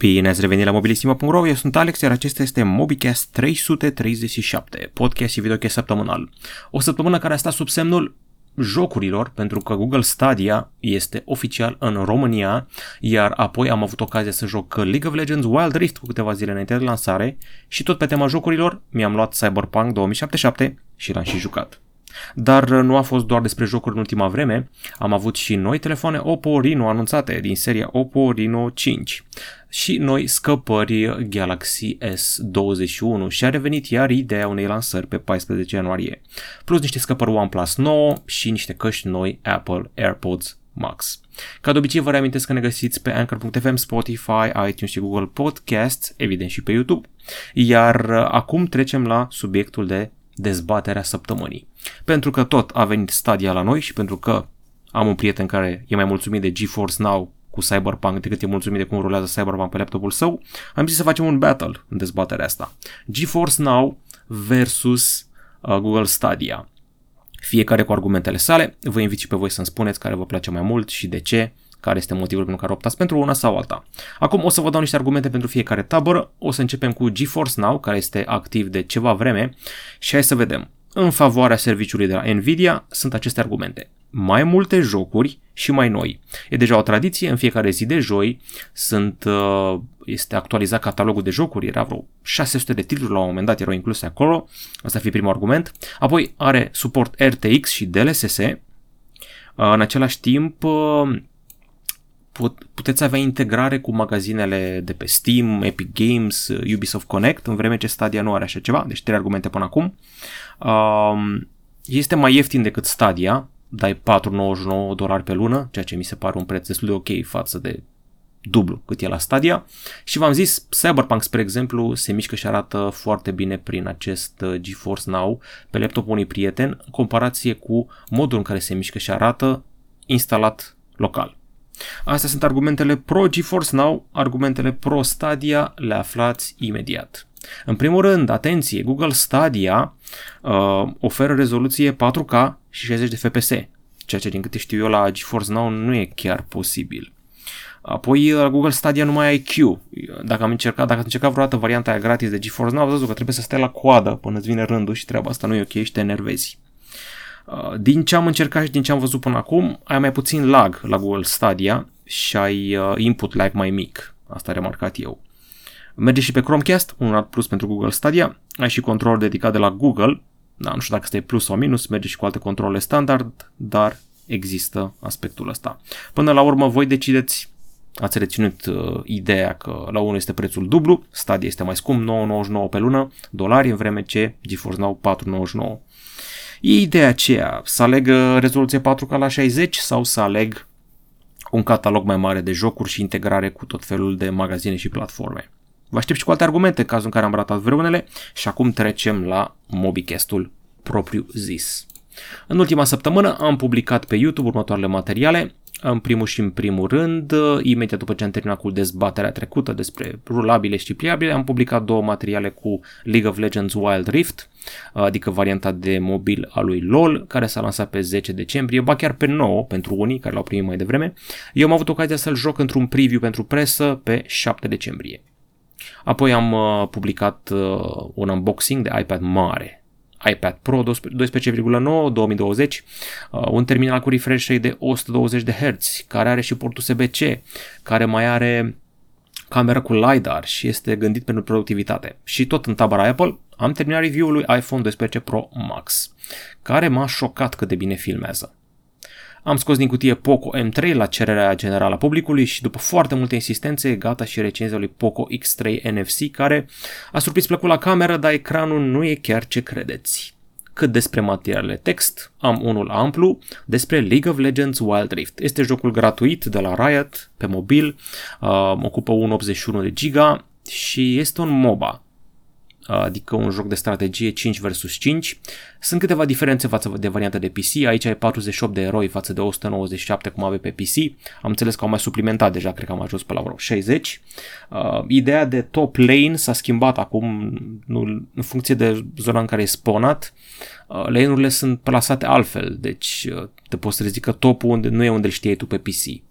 Bine ați revenit la mobilisimo.ro, eu sunt Alex, iar acesta este MobiCast 337, podcast și videocast săptămânal. O săptămână care a stat sub semnul jocurilor, pentru că Google Stadia este oficial în România, iar apoi am avut ocazia să joc League of Legends Wild Rift cu câteva zile înainte de lansare și tot pe tema jocurilor mi-am luat Cyberpunk 2077 și l-am și jucat. Dar nu a fost doar despre jocuri în ultima vreme, am avut și noi telefoane Oppo Reno anunțate din seria Oppo Reno 5 și noi scăpări Galaxy S21 și a revenit iar ideea unei lansări pe 14 ianuarie, plus niște scăpări OnePlus 9 și niște căști noi Apple AirPods Max. Ca de obicei vă reamintesc că ne găsiți pe Anchor.fm, Spotify, iTunes și Google Podcasts, evident și pe YouTube. Iar acum trecem la subiectul de dezbaterea săptămânii. Pentru că tot a venit Stadia la noi și pentru că am un prieten care e mai mulțumit de GeForce Now cu Cyberpunk decât e mulțumit de cum rulează Cyberpunk pe laptopul său, am zis să facem un battle în dezbaterea asta. GeForce Now versus uh, Google Stadia. Fiecare cu argumentele sale, vă invit și pe voi să-mi spuneți care vă place mai mult și de ce, care este motivul pentru care optați pentru una sau alta. Acum o să vă dau niște argumente pentru fiecare tabără, o să începem cu GeForce Now, care este activ de ceva vreme și hai să vedem. În favoarea serviciului de la Nvidia sunt aceste argumente. Mai multe jocuri și mai noi. E deja o tradiție, în fiecare zi de joi sunt, uh, este actualizat catalogul de jocuri, era vreo 600 de titluri la un moment dat, erau incluse acolo, asta ar fi primul argument. Apoi are suport RTX și DLSS, uh, în același timp uh, puteți avea integrare cu magazinele de pe Steam, Epic Games, Ubisoft Connect, în vreme ce Stadia nu are așa ceva, deci trei argumente până acum. Um, este mai ieftin decât Stadia, dai 4,99 dolari pe lună, ceea ce mi se pare un preț destul de ok față de dublu cât e la Stadia și v-am zis, Cyberpunk, spre exemplu, se mișcă și arată foarte bine prin acest uh, GeForce Now pe laptopul unui prieten în comparație cu modul în care se mișcă și arată instalat local. Astea sunt argumentele pro GeForce Now, argumentele pro Stadia le aflați imediat. În primul rând, atenție, Google Stadia uh, oferă rezoluție 4K și 60 de FPS, ceea ce din câte știu eu la GeForce Now nu e chiar posibil. Apoi la Google Stadia nu mai ai Q. Dacă am încercat, dacă am încercat vreodată varianta aia gratis de GeForce Now, văzut că trebuie să stai la coadă până îți vine rândul și treaba asta nu e ok și te enervezi. Uh, din ce am încercat și din ce am văzut până acum, ai mai puțin lag la Google Stadia și ai uh, input lag mai mic. Asta am remarcat eu. Merge și pe Chromecast, un alt plus pentru Google Stadia. Ai și control dedicat de la Google. Da, nu știu dacă este plus sau minus, merge și cu alte controle standard, dar există aspectul ăsta. Până la urmă, voi decideți ați reținut uh, ideea că la unul este prețul dublu, Stadia este mai scump, 9,99 pe lună, dolari, în vreme ce GeForce Now 4,99. E ideea aceea, să aleg uh, rezoluție 4K la 60 sau să aleg un catalog mai mare de jocuri și integrare cu tot felul de magazine și platforme. Vă aștept și cu alte argumente, cazul în care am ratat vreunele și acum trecem la MobiCast-ul propriu zis. În ultima săptămână am publicat pe YouTube următoarele materiale în primul și în primul rând, imediat după ce am terminat cu dezbaterea trecută despre rulabile și pliabile, am publicat două materiale cu League of Legends Wild Rift, adică varianta de mobil a lui LOL, care s-a lansat pe 10 decembrie, ba chiar pe 9 pentru unii care l-au primit mai devreme. Eu am avut ocazia să-l joc într-un preview pentru presă pe 7 decembrie. Apoi am uh, publicat uh, un unboxing de iPad mare, iPad Pro 12,9 2020, uh, un terminal cu refresh rate de 120 de Hz, care are și port USB-C, care mai are cameră cu LiDAR și este gândit pentru productivitate. Și tot în tabăra Apple am terminat review-ul lui iPhone 12 Pro Max, care m-a șocat cât de bine filmează. Am scos din cutie Poco M3 la cererea generală a publicului și după foarte multe insistențe, gata și recenzia lui Poco X3 NFC, care a surprins plăcut la cameră, dar ecranul nu e chiar ce credeți. Cât despre materialele text, am unul amplu despre League of Legends Wild Rift. Este jocul gratuit de la Riot pe mobil, uh, ocupă 1.81 de giga și este un MOBA adică un joc de strategie 5 vs 5. Sunt câteva diferențe față de varianta de PC, aici ai 48 de eroi față de 197 cum avea pe PC, am înțeles că au mai suplimentat deja, cred că am ajuns pe la vreo 60. Uh, ideea de top lane s-a schimbat acum nu, în funcție de zona în care e spawnat, uh, lane-urile sunt plasate altfel, deci uh, te poți să zic că topul unde, nu e unde îl știai tu pe PC.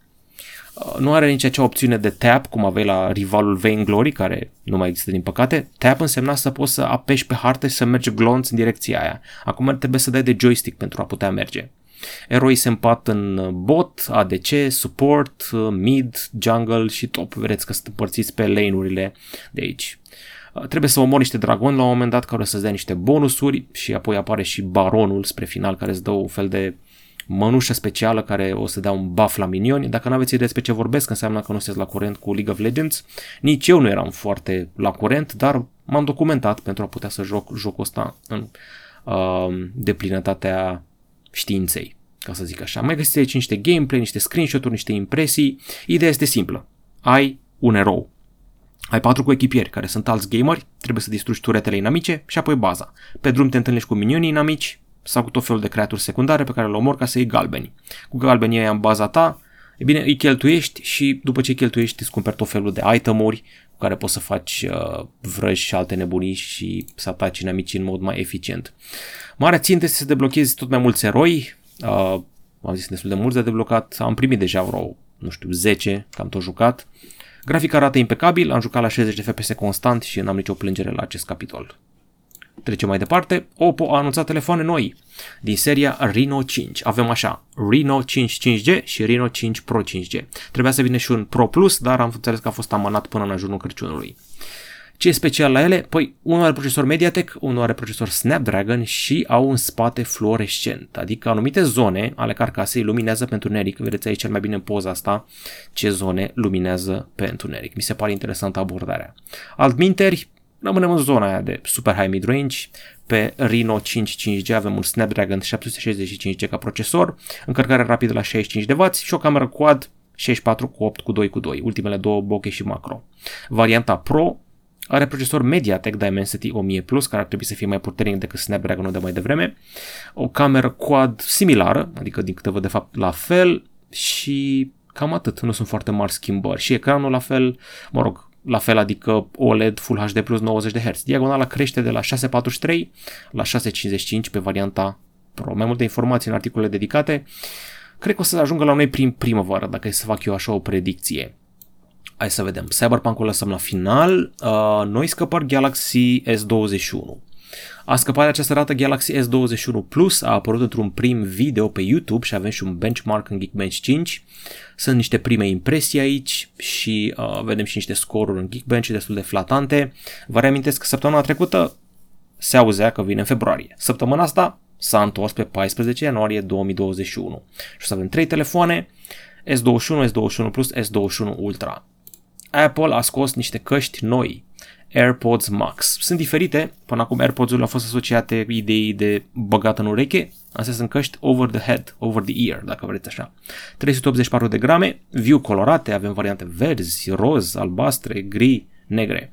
Uh, nu are nici acea opțiune de tap, cum aveai la rivalul Vainglory, care nu mai există din păcate. Tap însemna să poți să apeși pe hartă și să mergi glonț în direcția aia. Acum trebuie să dai de joystick pentru a putea merge. Eroi se împart în bot, ADC, support, mid, jungle și top. Vedeți că sunt împărțiți pe lane-urile de aici. Uh, trebuie să omori niște dragoni la un moment dat care o să-ți dea niște bonusuri și apoi apare și baronul spre final care îți dă un fel de mănușă specială care o să dea un buff la minioni. Dacă nu aveți idee despre ce vorbesc, înseamnă că nu sunteți la curent cu League of Legends. Nici eu nu eram foarte la curent, dar m-am documentat pentru a putea să joc jocul ăsta în uh, deplinătatea științei, ca să zic așa. Mai găsiți aici niște gameplay, niște screenshot-uri, niște impresii. Ideea este simplă. Ai un erou. Ai patru coechipieri care sunt alți gameri, trebuie să distrugi turetele inamice și apoi baza. Pe drum te întâlnești cu minionii inamici sau cu tot felul de creaturi secundare pe care le omori ca să iei galbeni. Cu galbenii aia în baza ta, e bine, îi cheltuiești și după ce îi cheltuiești îți cumperi tot felul de itemuri cu care poți să faci uh, vrăji și alte nebunii și să ataci inamicii în mod mai eficient. Marea țintă este să deblochezi tot mai mulți eroi, uh, am zis destul de mulți de deblocat, am primit deja vreo, nu știu, 10, că am tot jucat. Grafica arată impecabil, am jucat la 60 de FPS constant și n-am nicio plângere la acest capitol. Trecem mai departe. Oppo a anunțat telefoane noi din seria Reno 5. Avem așa, Reno 5 5G și Reno 5 Pro 5G. Trebuia să vină și un Pro Plus, dar am înțeles că a fost amânat până în ajunul Crăciunului. Ce e special la ele? Păi, unul are procesor Mediatek, unul are procesor Snapdragon și au un spate fluorescent, adică anumite zone ale carcasei luminează pe întuneric. Vedeți aici cel mai bine în poza asta ce zone luminează pe întuneric. Mi se pare interesantă abordarea. Altminteri, rămânem în zona aia de super high mid-range. Pe Reno 5 5G avem un Snapdragon 765G ca procesor, încărcare rapidă la 65W și o cameră quad 64 cu 8 cu 2 cu 2, ultimele două bokeh și macro. Varianta Pro are procesor MediaTek Dimensity 1000 Plus, care ar trebui să fie mai puternic decât Snapdragon de mai devreme, o cameră quad similară, adică din câte văd de fapt la fel și cam atât, nu sunt foarte mari schimbări. Și ecranul la fel, mă rog, la fel, adică OLED Full HD plus 90 de Hz. Diagonala crește de la 643 la 655 pe varianta Pro. Mai multe informații în articolele dedicate. Cred că o să ajungă la noi prin primăvară, dacă e să fac eu așa o predicție. Hai să vedem. Cyberpunk-ul lăsăm la final. Uh, noi scăpări Galaxy S21. A scăpat de această dată Galaxy S21 Plus, a apărut într-un prim video pe YouTube și avem și un benchmark în Geekbench 5. Sunt niște prime impresii aici și uh, vedem și niște scoruri în Geekbench destul de flatante. Vă reamintesc că săptămâna trecută se auzea că vine în februarie. Săptămâna asta s-a întors pe 14 ianuarie 2021 și o să avem trei telefoane, S21, S21 Plus, S21 Ultra. Apple a scos niște căști noi, AirPods Max. Sunt diferite, până acum AirPods-urile au fost asociate idei de băgat în ureche, astea sunt căști over the head, over the ear, dacă vreți așa. 384 de grame, viu colorate, avem variante verzi, roz, albastre, gri, negre.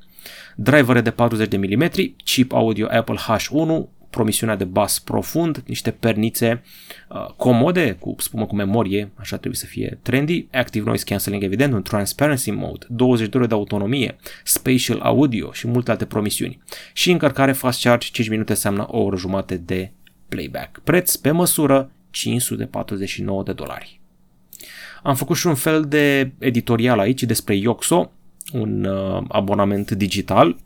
Drivere de 40 de mm, chip audio Apple H1, promisiunea de bas profund, niște pernițe uh, comode, cu spumă cu memorie, așa trebuie să fie trendy, active noise cancelling evident, un transparency mode, 20 de ore de autonomie, spatial audio și multe alte promisiuni. Și încărcare fast charge 5 minute înseamnă o oră jumate de playback. Preț pe măsură 549 de dolari. Am făcut și un fel de editorial aici despre Yoxo, un uh, abonament digital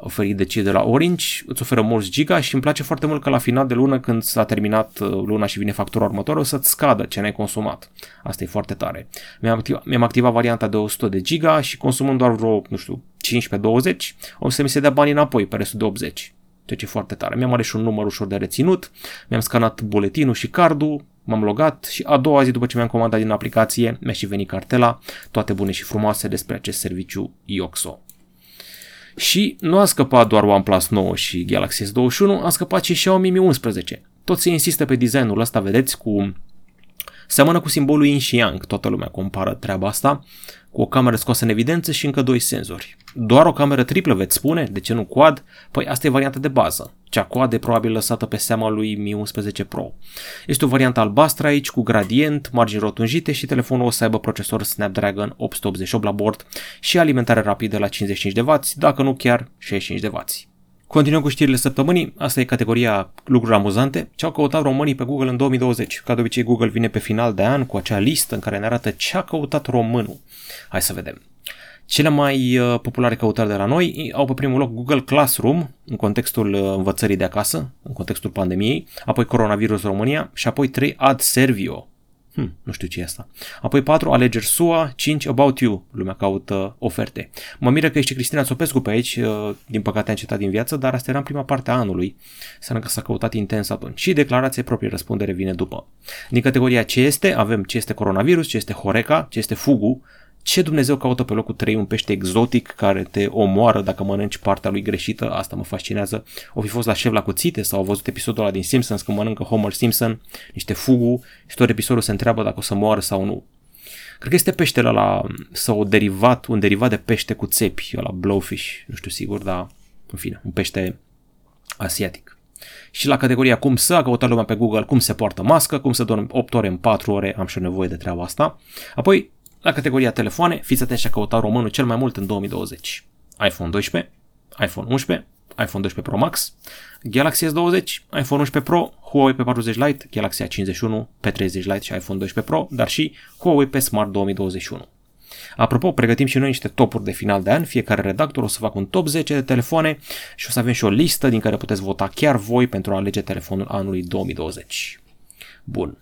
oferit de cei de la Orange, îți oferă mulți giga și îmi place foarte mult că la final de lună, când s-a terminat uh, luna și vine factura următoare, o să-ți scadă ce n-ai consumat. Asta e foarte tare. Mi-am activat, mi-am activat varianta de 100 de giga și consumând doar vreo, nu știu, 15-20, o să mi se dea bani înapoi pe restul de 80. Ceea ce e foarte tare. Mi-am ales și un număr ușor de reținut, mi-am scanat buletinul și cardul, m-am logat și a doua zi după ce mi-am comandat din aplicație, mi-a și venit cartela, toate bune și frumoase despre acest serviciu Ioxo. Și nu a scăpat doar OnePlus 9 și Galaxy S21, a scăpat și Xiaomi Mi 11. Tot se insistă pe designul ăsta, vedeți, cu Seamănă cu simbolul Yin și Yang, toată lumea compară treaba asta, cu o cameră scoasă în evidență și încă doi senzori. Doar o cameră triplă veți spune, de ce nu quad? Păi asta e varianta de bază. Cea quad e probabil lăsată pe seama lui Mi 11 Pro. Este o variantă albastră aici cu gradient, margini rotunjite și telefonul o să aibă procesor Snapdragon 888 la bord și alimentare rapidă la 55 de W, dacă nu chiar 65 de W. Continuăm cu știrile săptămânii. Asta e categoria lucruri amuzante. Ce au căutat românii pe Google în 2020? Ca de obicei, Google vine pe final de an cu acea listă în care ne arată ce a căutat românul. Hai să vedem. Cele mai uh, populare căutări de la noi au pe primul loc Google Classroom, în contextul uh, învățării de acasă, în contextul pandemiei, apoi Coronavirus România și apoi 3 Ad Servio, Hmm, nu știu ce e asta. Apoi 4, alegeri SUA, 5, About You, lumea caută oferte. Mă miră că ești Cristina Țopescu pe aici, uh, din păcate a încetat din viață, dar asta era în prima parte a anului, să că s-a căutat intens atunci. Și declarație proprie răspundere vine după. Din categoria ce este, avem ce este coronavirus, ce este Horeca, ce este Fugu, ce Dumnezeu caută pe locul 3 un pește exotic care te omoară dacă mănânci partea lui greșită? Asta mă fascinează. O fi fost la șef la cuțite sau au văzut episodul ăla din Simpsons când mănâncă Homer Simpson niște fugu și tot episodul se întreabă dacă o să moară sau nu. Cred că este peștele la sau un derivat, un derivat de pește cu țepi, la blowfish, nu știu sigur, dar în fine, un pește asiatic. Și la categoria cum să, a căutat lumea pe Google cum se poartă mască, cum să dormi 8 ore în 4 ore, am și o nevoie de treaba asta. Apoi la categoria telefoane, fiți atenți a căuta românul cel mai mult în 2020. iPhone 12, iPhone 11, iPhone 12 Pro Max, Galaxy S20, iPhone 11 Pro, Huawei P40 Lite, Galaxy A51, P30 Lite și iPhone 12 Pro, dar și Huawei P Smart 2021. Apropo, pregătim și noi niște topuri de final de an, fiecare redactor o să facă un top 10 de telefoane și o să avem și o listă din care puteți vota chiar voi pentru a alege telefonul anului 2020. Bun,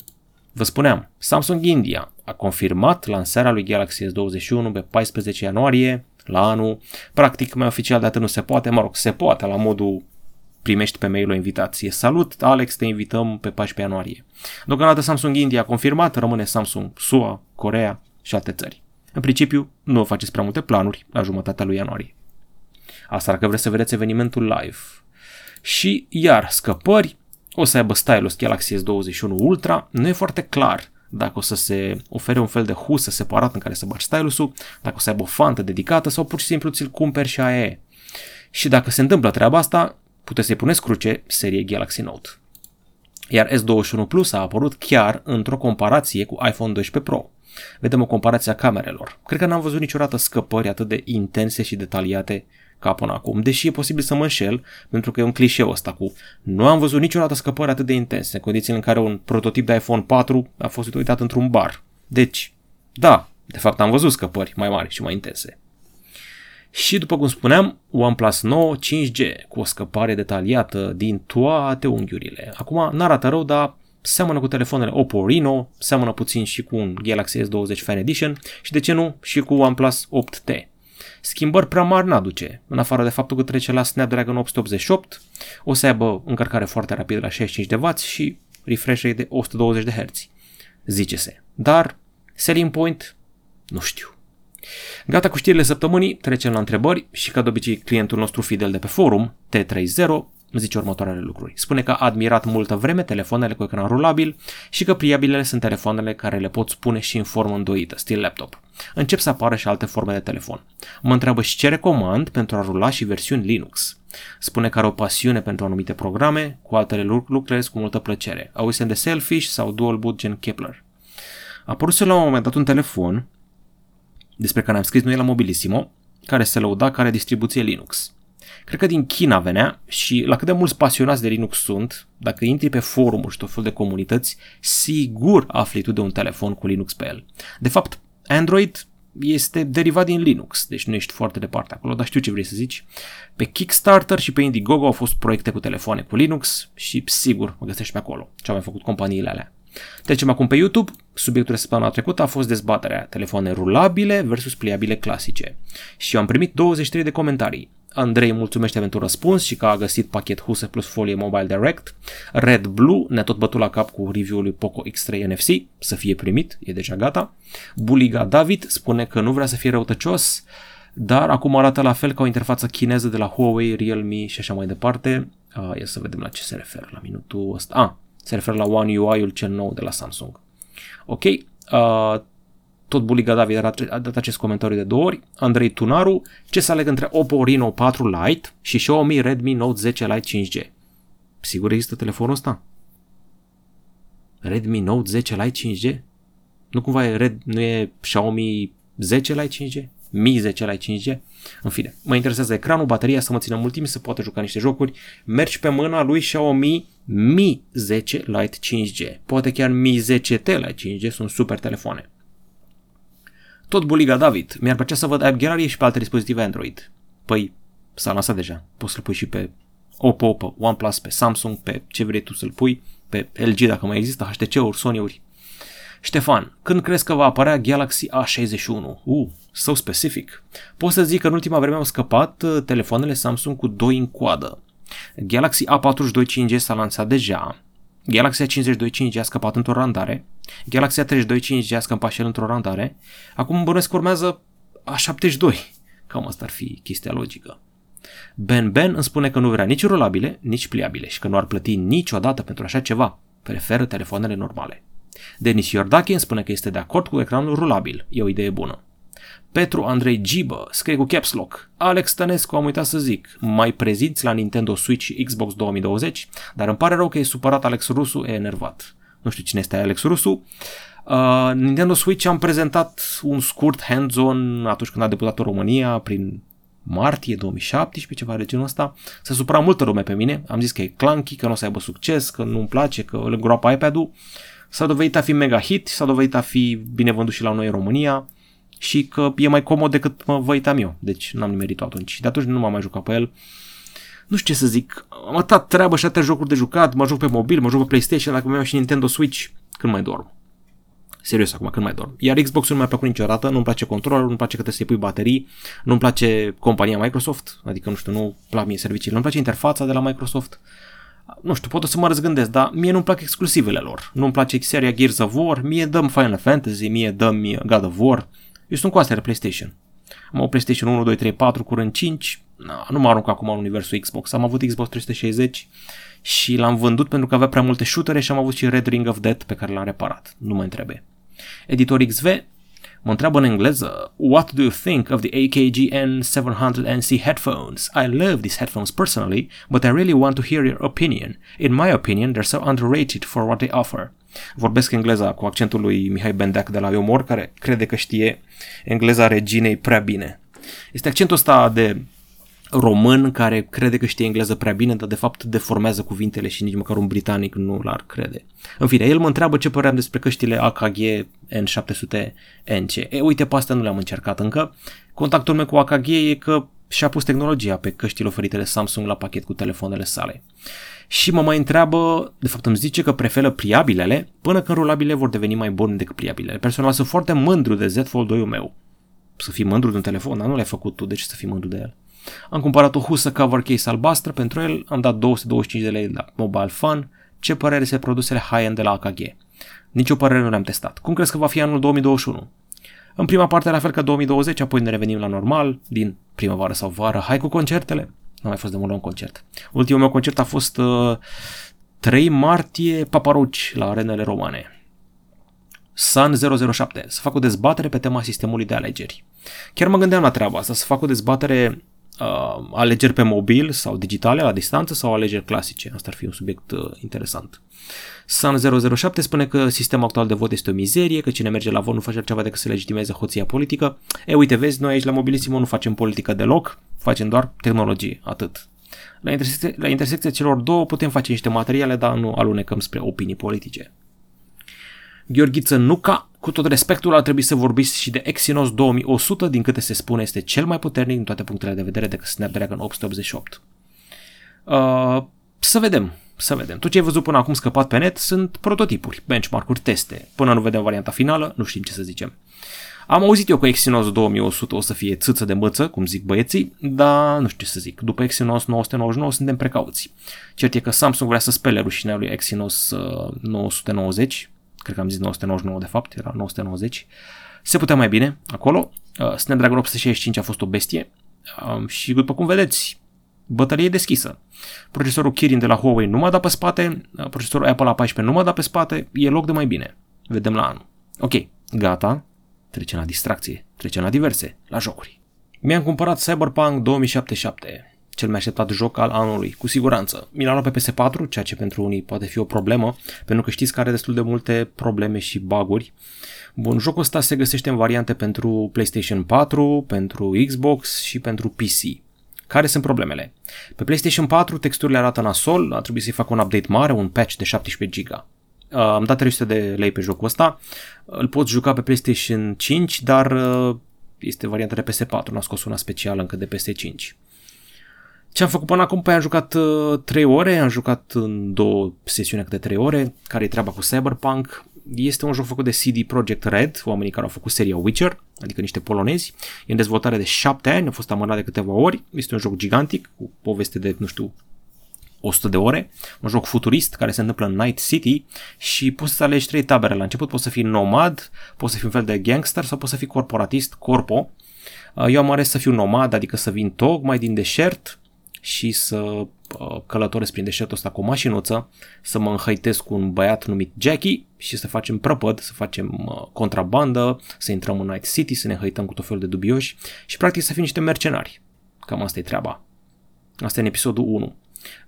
Vă spuneam, Samsung India a confirmat lansarea lui Galaxy S21 pe 14 ianuarie la anul. Practic, mai oficial de atât nu se poate, mă rog, se poate la modul primești pe mail o invitație. Salut, Alex, te invităm pe 14 ianuarie. Deocamdată Samsung India a confirmat, rămâne Samsung SUA, Corea și alte țări. În principiu, nu faceți prea multe planuri la jumătatea lui ianuarie. Asta dacă vreți să vedeți evenimentul live. Și iar scăpări, o să aibă stylus Galaxy S21 Ultra, nu e foarte clar dacă o să se ofere un fel de husă separat în care să bagi stylusul, dacă o să aibă o fantă dedicată sau pur și simplu ți-l cumperi și aia e. Și dacă se întâmplă treaba asta, puteți să-i puneți cruce serie Galaxy Note. Iar S21 Plus a apărut chiar într-o comparație cu iPhone 12 Pro. Vedem o comparație a camerelor. Cred că n-am văzut niciodată scăpări atât de intense și detaliate ca până acum, deși e posibil să mă înșel, pentru că e un clișeu ăsta cu nu am văzut niciodată scăpări atât de intense, în condițiile în care un prototip de iPhone 4 a fost uitat într-un bar. Deci, da, de fapt am văzut scăpări mai mari și mai intense. Și după cum spuneam, OnePlus 9 5G cu o scăpare detaliată din toate unghiurile. Acum n-arată rău, dar seamănă cu telefoanele Oppo Reno, seamănă puțin și cu un Galaxy S20 Fan Edition și de ce nu și cu OnePlus 8T schimbări prea mari n-aduce, în afară de faptul că trece la Snapdragon 888, o să aibă încărcare foarte rapidă la 65 de W și refresh rate de 120 de Hz, zice-se. Dar, selling point, nu știu. Gata cu știrile săptămânii, trecem la întrebări și ca de obicei clientul nostru fidel de pe forum, T30, îmi zice următoarele lucruri. Spune că a admirat multă vreme telefoanele cu ecran rulabil și că priabilele sunt telefoanele care le pot spune și în formă îndoită, stil laptop. Încep să apară și alte forme de telefon. Mă întreabă și ce recomand pentru a rula și versiuni Linux. Spune că are o pasiune pentru anumite programe, cu altele lucrez cu multă plăcere. Auzi de Selfish sau Dual Boot gen Kepler. A apărut la un moment dat un telefon despre care am scris noi la Mobilissimo, care se lăuda care distribuție Linux. Cred că din China venea și la cât de mulți pasionați de Linux sunt, dacă intri pe forumuri și tot fel de comunități, sigur afli tu de un telefon cu Linux pe el. De fapt, Android este derivat din Linux, deci nu ești foarte departe acolo, dar știu ce vrei să zici. Pe Kickstarter și pe Indiegogo au fost proiecte cu telefoane cu Linux și sigur mă găsești pe acolo, ce au mai făcut companiile alea. Trecem acum pe YouTube. Subiectul de săptămâna trecută a fost dezbaterea telefoane rulabile versus pliabile clasice. Și eu am primit 23 de comentarii. Andrei mulțumește pentru răspuns și că a găsit pachet huse plus folie Mobile Direct. Red Blue ne-a tot bătut la cap cu review-ul lui Poco X3 NFC, să fie primit, e deja gata. Buliga David spune că nu vrea să fie răutăcios, dar acum arată la fel ca o interfață chineză de la Huawei, Realme și așa mai departe. Uh, ia să vedem la ce se referă la minutul ăsta. Ah, se referă la One UI-ul cel nou de la Samsung. Ok, uh, tot Buliga David a dat, a dat acest comentariu de două ori. Andrei Tunaru, ce să aleg între Oppo Reno 4 Lite și Xiaomi Redmi Note 10 Lite 5G? Sigur există telefonul ăsta? Redmi Note 10 Lite 5G? Nu cumva e Red, nu e Xiaomi 10 Lite 5G? Mi 10 Lite 5G. În fine, mă interesează ecranul, bateria, să mă țină mult timp, să poată juca niște jocuri. Mergi pe mâna lui Xiaomi Mi 10 Lite 5G. Poate chiar Mi 10T Lite 5G, sunt super telefoane. Tot buliga David, mi-ar plăcea să văd App Gallery și pe alte dispozitive Android. Păi, s-a lansat deja. Poți să-l pui și pe Oppo, pe OnePlus, pe Samsung, pe ce vrei tu să-l pui, pe LG dacă mai există, HTC-uri, Sony-uri. Ștefan, când crezi că va apărea Galaxy A61? Uh, so specific. Pot să zic că în ultima vreme au scăpat uh, telefoanele Samsung cu 2 în coadă. Galaxy A42 5G s-a lansat deja, Galaxy A52 5G a scăpat într-o randare, Galaxy A32 5G a scăpat și el într-o randare, acum bănuiesc că urmează A72. Cam asta ar fi chestia logică. Ben Ben îmi spune că nu vrea nici rulabile, nici pliabile și că nu ar plăti niciodată pentru așa ceva. Preferă telefoanele normale. Denis Iordache îmi spune că este de acord cu ecranul rulabil. E o idee bună. Petru Andrei Gibă scrie cu caps lock. Alex Tănescu am uitat să zic. Mai preziți la Nintendo Switch și Xbox 2020, dar îmi pare rău că e supărat Alex Rusu, e enervat. Nu știu cine este Alex Rusu. Uh, Nintendo Switch am prezentat un scurt hands-on atunci când a debutat în România prin martie 2017, ceva de genul ăsta. S-a supărat multă lume pe mine. Am zis că e clunky, că nu o să aibă succes, că nu-mi place, că îl îngroapă iPad-ul. S-a dovedit a fi mega hit, s-a dovedit a fi bine vândut și la noi în România și că e mai comod decât mă vă uitam eu. Deci n-am nimerit-o atunci. Și de atunci nu m-am mai jucat pe el. Nu știu ce să zic. Am atât treabă și atâtea jocuri de jucat. Mă joc pe mobil, mă joc pe PlayStation, dacă mai iau și Nintendo Switch, când mai dorm. Serios acum, când mai dorm. Iar Xbox-ul nu mi-a plăcut niciodată, nu-mi place controlul, nu-mi place că trebuie să-i pui baterii, nu-mi place compania Microsoft, adică nu știu, nu plac mie serviciile, nu-mi place interfața de la Microsoft. Nu știu, pot să mă răzgândesc, dar mie nu-mi plac exclusivele lor. Nu-mi place seria Gears of War, mie dăm Final Fantasy, mie dăm God of War. Eu sunt cu astea de PlayStation. Am o PlayStation 1, 2, 3, 4, curând 5. Na, nu mă arunc acum în universul Xbox. Am avut Xbox 360 și l-am vândut pentru că avea prea multe shootere și am avut și Red Ring of Death pe care l-am reparat. Nu mă întrebe. Editor XV mă întreabă în engleză What do you think of the AKG N700NC headphones? I love these headphones personally, but I really want to hear your opinion. In my opinion, they're so underrated for what they offer. Vorbesc engleza cu accentul lui Mihai Bendeac de la Iomor, care crede că știe engleza reginei prea bine. Este accentul ăsta de român care crede că știe engleză prea bine, dar de fapt deformează cuvintele și nici măcar un britanic nu l-ar crede. În fine, el mă întreabă ce părere am despre căștile AKG N700NC. E, uite, pe asta nu le-am încercat încă. Contactul meu cu AKG e că și-a pus tehnologia pe căștile oferite de Samsung la pachet cu telefoanele sale. Și mă mai întreabă, de fapt îmi zice că preferă priabilele până când rulabile vor deveni mai bune decât priabilele. Personal sunt foarte mândru de Z Fold 2-ul meu. Să fii mândru de un telefon, dar nu l-ai făcut tu, deci să fii mândru de el. Am cumpărat o husă cover case albastră pentru el, am dat 225 de lei la Mobile Fun. Ce părere se produsele high-end de la AKG? Nici o părere nu le-am testat. Cum crezi că va fi anul 2021? În prima parte la fel ca 2020, apoi ne revenim la normal, din primăvară sau vară. Hai cu concertele! Nu mai fost de mult la un concert. Ultimul meu concert a fost uh, 3 martie Paparuci la arenele romane. Sun 007. Să fac o dezbatere pe tema sistemului de alegeri. Chiar mă gândeam la treaba asta, să fac o dezbatere uh, alegeri pe mobil sau digitale la distanță sau alegeri clasice. Asta ar fi un subiect uh, interesant. Sun 007 spune că sistemul actual de vot este o mizerie, că cine merge la vot nu face altceva decât să legitimeze hoția politică. E, uite, vezi, noi aici la Mobilissimo nu facem politică deloc, facem doar tehnologie, atât. La, intersecția, la intersecția celor două putem face niște materiale, dar nu alunecăm spre opinii politice. Gheorghiță Nuca, cu tot respectul, ar trebui să vorbiți și de Exynos 2100, din câte se spune este cel mai puternic din toate punctele de vedere decât Snapdragon 888. Uh, să vedem, să vedem. Tot ce ai văzut până acum scăpat pe net sunt prototipuri, benchmark-uri, teste. Până nu vedem varianta finală, nu știm ce să zicem. Am auzit eu că Exynos 2100 o să fie țâță de măță, cum zic băieții, dar nu știu ce să zic. După Exynos 999 suntem precauți. Cert e că Samsung vrea să spele rușinea lui Exynos 990, uh, cred că am zis 999 de fapt, era 990. Se putea mai bine acolo. Uh, Snapdragon 865 a fost o bestie um, și după cum vedeți, bătălie deschisă. Procesorul Kirin de la Huawei nu m-a dat pe spate, uh, procesorul Apple A14 nu m-a dat pe spate, e loc de mai bine. Vedem la anul. Ok, gata, trecem la distracție, trecem la diverse, la jocuri. Mi-am cumpărat Cyberpunk 2077. Cel mai așteptat joc al anului, cu siguranță. Mi l-am luat pe PS4, ceea ce pentru unii poate fi o problemă, pentru că știți că are destul de multe probleme și baguri. Bun, jocul ăsta se găsește în variante pentru PlayStation 4, pentru Xbox și pentru PC. Care sunt problemele? Pe PlayStation 4 texturile arată nasol, a trebuit să-i fac un update mare, un patch de 17 GB. Uh, am dat 300 de lei pe jocul ăsta. Îl poți juca pe PlayStation 5, dar uh, este varianta de PS4, n-a scos una specială încă de PS5. Ce am făcut până acum? Păi am jucat uh, 3 ore, am jucat în două sesiuni de 3 ore, care e treaba cu Cyberpunk. Este un joc făcut de CD Projekt Red, oamenii care au făcut seria Witcher, adică niște polonezi. E în dezvoltare de 7 ani, a fost amânat de câteva ori. Este un joc gigantic, cu poveste de, nu știu, 100 de ore, un joc futurist care se întâmplă în Night City și poți să alegi trei tabere. La început poți să fii nomad, poți să fii un fel de gangster sau poți să fii corporatist, corpo. Uh, eu am ales să fiu nomad, adică să vin tocmai din deșert și să uh, călătoresc prin deșertul ăsta cu o mașinuță, să mă înhăitez cu un băiat numit Jackie și să facem prăpăd, să facem uh, contrabandă, să intrăm în Night City, să ne hăităm cu tot felul de dubioși și practic să fim niște mercenari. Cam asta e treaba. Asta e în episodul 1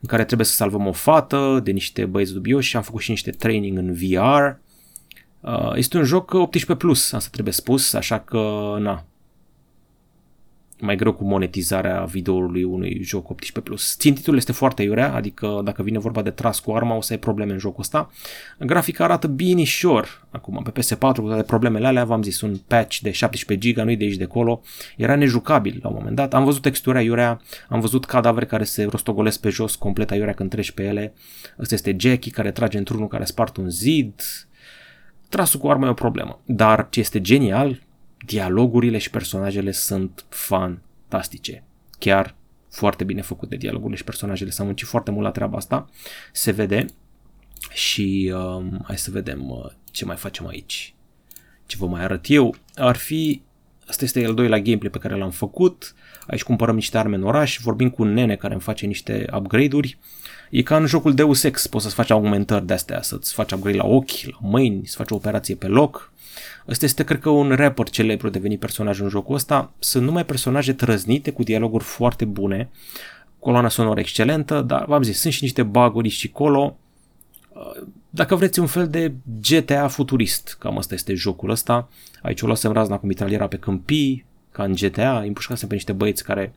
în care trebuie să salvăm o fată de niște băieți dubioși și am făcut și niște training în VR. Uh, este un joc 18+, plus, asta trebuie spus, așa că, na, mai greu cu monetizarea videoului unui joc 18+. Plus. Țintitul este foarte iurea, adică dacă vine vorba de tras cu arma o să ai probleme în jocul ăsta. Grafica arată binișor, acum pe PS4 cu toate problemele alea, v-am zis, un patch de 17 GB, nu-i de aici de acolo, era nejucabil la un moment dat. Am văzut textura iurea, am văzut cadavre care se rostogolesc pe jos, complet iurea când treci pe ele. Ăsta este Jackie care trage într-unul care spart un zid. Trasul cu arma e o problemă. Dar ce este genial, dialogurile și personajele sunt fantastice. Chiar foarte bine făcute dialogurile și personajele. S-a muncit foarte mult la treaba asta. Se vede și um, hai să vedem uh, ce mai facem aici. Ce vă mai arăt eu. Ar fi, asta este al doilea gameplay pe care l-am făcut. Aici cumpărăm niște arme în oraș, vorbim cu un nene care îmi face niște upgrade-uri. E ca în jocul Deus Ex, poți să-ți faci aumentări de astea, să-ți faci upgrade la ochi, la mâini, să faci o operație pe loc. Ăsta este, cred că, un rapper celebru devenit personaj în jocul ăsta. Sunt numai personaje trăznite cu dialoguri foarte bune, coloana sonoră excelentă, dar v-am zis, sunt și niște baguri și colo. Dacă vreți un fel de GTA futurist, cam asta este jocul ăsta. Aici o luasem razna cu mitraliera pe câmpii, ca în GTA, împușcasem pe niște băieți care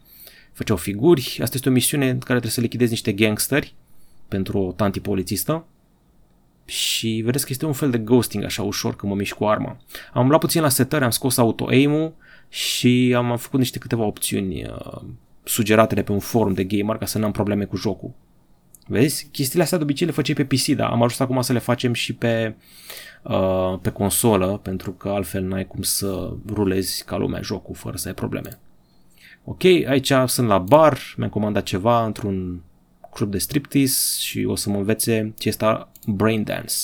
făceau figuri. Asta este o misiune în care trebuie să lichidezi niște gangsteri pentru o tanti polițistă și vedeți că este un fel de ghosting așa ușor când mă mișc cu arma. Am luat puțin la setări, am scos auto-aim-ul și am făcut niște câteva opțiuni uh, sugerate de pe un forum de gamer ca să nu am probleme cu jocul. Vezi? Chestiile astea de obicei le făceai pe PC, dar am ajuns acum să le facem și pe, uh, pe consolă, pentru că altfel n-ai cum să rulezi ca lumea jocul fără să ai probleme. Ok, aici sunt la bar, mi-am comandat ceva într-un club de striptease și o să mă învețe ce este Brain Dance.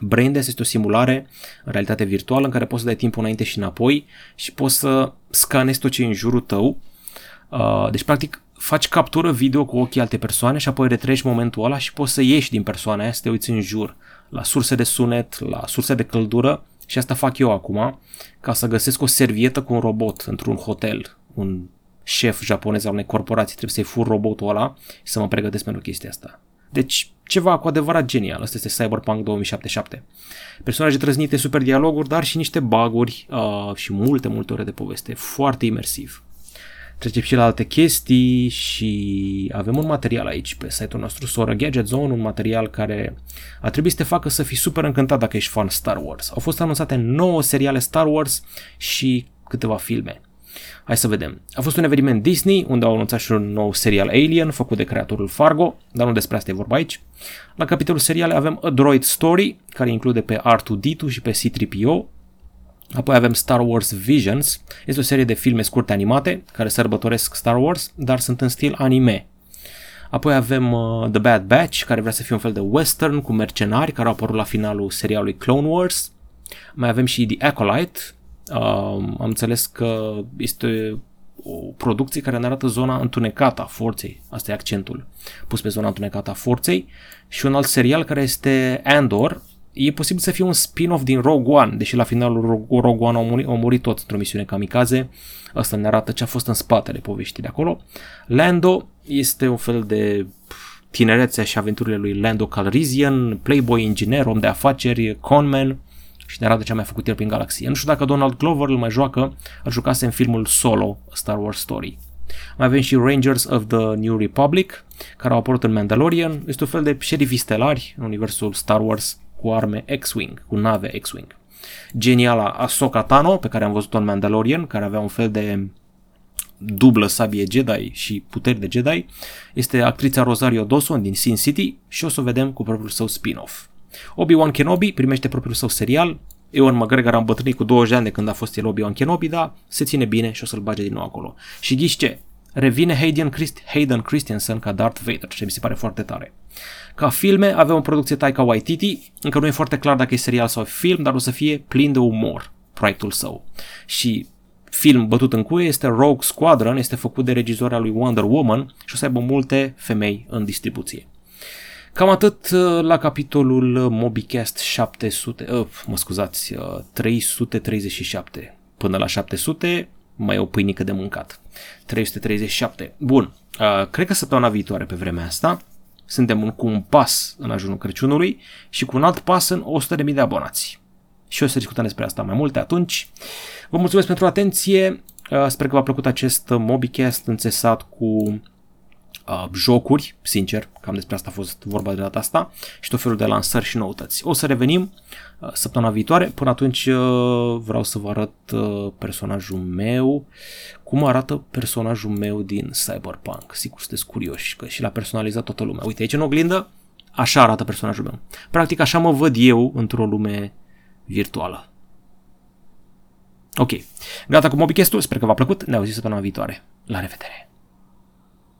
Brain Dance este o simulare în realitate virtuală în care poți să dai timpul înainte și înapoi și poți să scanezi tot ce e în jurul tău. Uh, deci, practic, faci captură video cu ochii alte persoane și apoi retreci momentul ăla și poți să ieși din persoana aia, să te uiți în jur, la surse de sunet, la surse de căldură și asta fac eu acum, ca să găsesc o servietă cu un robot într-un hotel, un șef japonez al unei corporații, trebuie să-i fur robotul ăla și să mă pregătesc pentru chestia asta. Deci, ceva cu adevărat genial. Asta este Cyberpunk 2077. Personaje trăznite, super dialoguri, dar și niște baguri uh, și multe, multe ore de poveste. Foarte imersiv. Trecem și la alte chestii și avem un material aici pe site-ul nostru Sora Gadget Zone, un material care a trebuit să te facă să fii super încântat dacă ești fan Star Wars. Au fost anunțate 9 seriale Star Wars și câteva filme. Hai să vedem. A fost un eveniment Disney unde au anunțat și un nou serial Alien făcut de creatorul Fargo, dar nu despre asta e vorba aici. La capitolul seriale avem A Droid Story, care include pe R2-D2 și pe C-3PO. Apoi avem Star Wars Visions, este o serie de filme scurte animate care sărbătoresc Star Wars, dar sunt în stil anime. Apoi avem uh, The Bad Batch, care vrea să fie un fel de western cu mercenari care au apărut la finalul serialului Clone Wars. Mai avem și The Acolyte, am înțeles că este o producție care ne arată zona întunecată a forței. Asta e accentul pus pe zona întunecată a forței. Și un alt serial care este Andor, e posibil să fie un spin-off din Rogue One, deși la finalul Rogue One au murit, au murit toți într-o misiune kamikaze. Asta ne arată ce a fost în spatele poveștii de acolo. Lando este un fel de tinerețea și aventurile lui Lando Calrissian, playboy inginer, om de afaceri, conman și ne arată ce a mai făcut el prin galaxie. Nu știu dacă Donald Glover îl mai joacă, îl jucase în filmul Solo, A Star Wars Story. Mai avem și Rangers of the New Republic, care au apărut în Mandalorian. Este un fel de șerifii stelari în universul Star Wars cu arme X-Wing, cu nave X-Wing. Geniala Ahsoka Tano, pe care am văzut-o în Mandalorian, care avea un fel de dublă sabie Jedi și puteri de Jedi, este actrița Rosario Dawson din Sin City și o să o vedem cu propriul său spin-off. Obi-Wan Kenobi primește propriul său serial, Ewan McGregor a îmbătrânit cu 20 de ani de când a fost el Obi-Wan Kenobi, dar se ține bine și o să-l bage din nou acolo. Și ghiși ce? Revine Hayden, Christ- Hayden Christensen ca Darth Vader, ce mi se pare foarte tare. Ca filme avem o producție Taika Waititi, încă nu e foarte clar dacă e serial sau film, dar o să fie plin de umor proiectul său. Și film bătut în cuie este Rogue Squadron, este făcut de regizoarea lui Wonder Woman și o să aibă multe femei în distribuție. Cam atât uh, la capitolul MobiCast 700, uh, mă scuzați, uh, 337. Până la 700 mai e o pâinică de mâncat. 337. Bun, uh, cred că săptămâna viitoare pe vremea asta suntem cu un pas în ajunul Crăciunului și cu un alt pas în 100.000 de abonați. Și o să discutăm despre asta mai multe atunci. Vă mulțumesc pentru atenție, uh, sper că v-a plăcut acest MobiCast înțesat cu uh, jocuri, sincer, cam despre asta a fost vorba de data asta, și tot felul de lansări și noutăți. O să revenim uh, săptămâna viitoare, până atunci uh, vreau să vă arăt uh, personajul meu, cum arată personajul meu din Cyberpunk. Sigur sunteți curioși, că și l-a personalizat toată lumea. Uite, aici în oglindă, așa arată personajul meu. Practic așa mă văd eu într-o lume virtuală. Ok, gata cu MobiCast-ul, sper că v-a plăcut, ne auzim săptămâna viitoare. La revedere!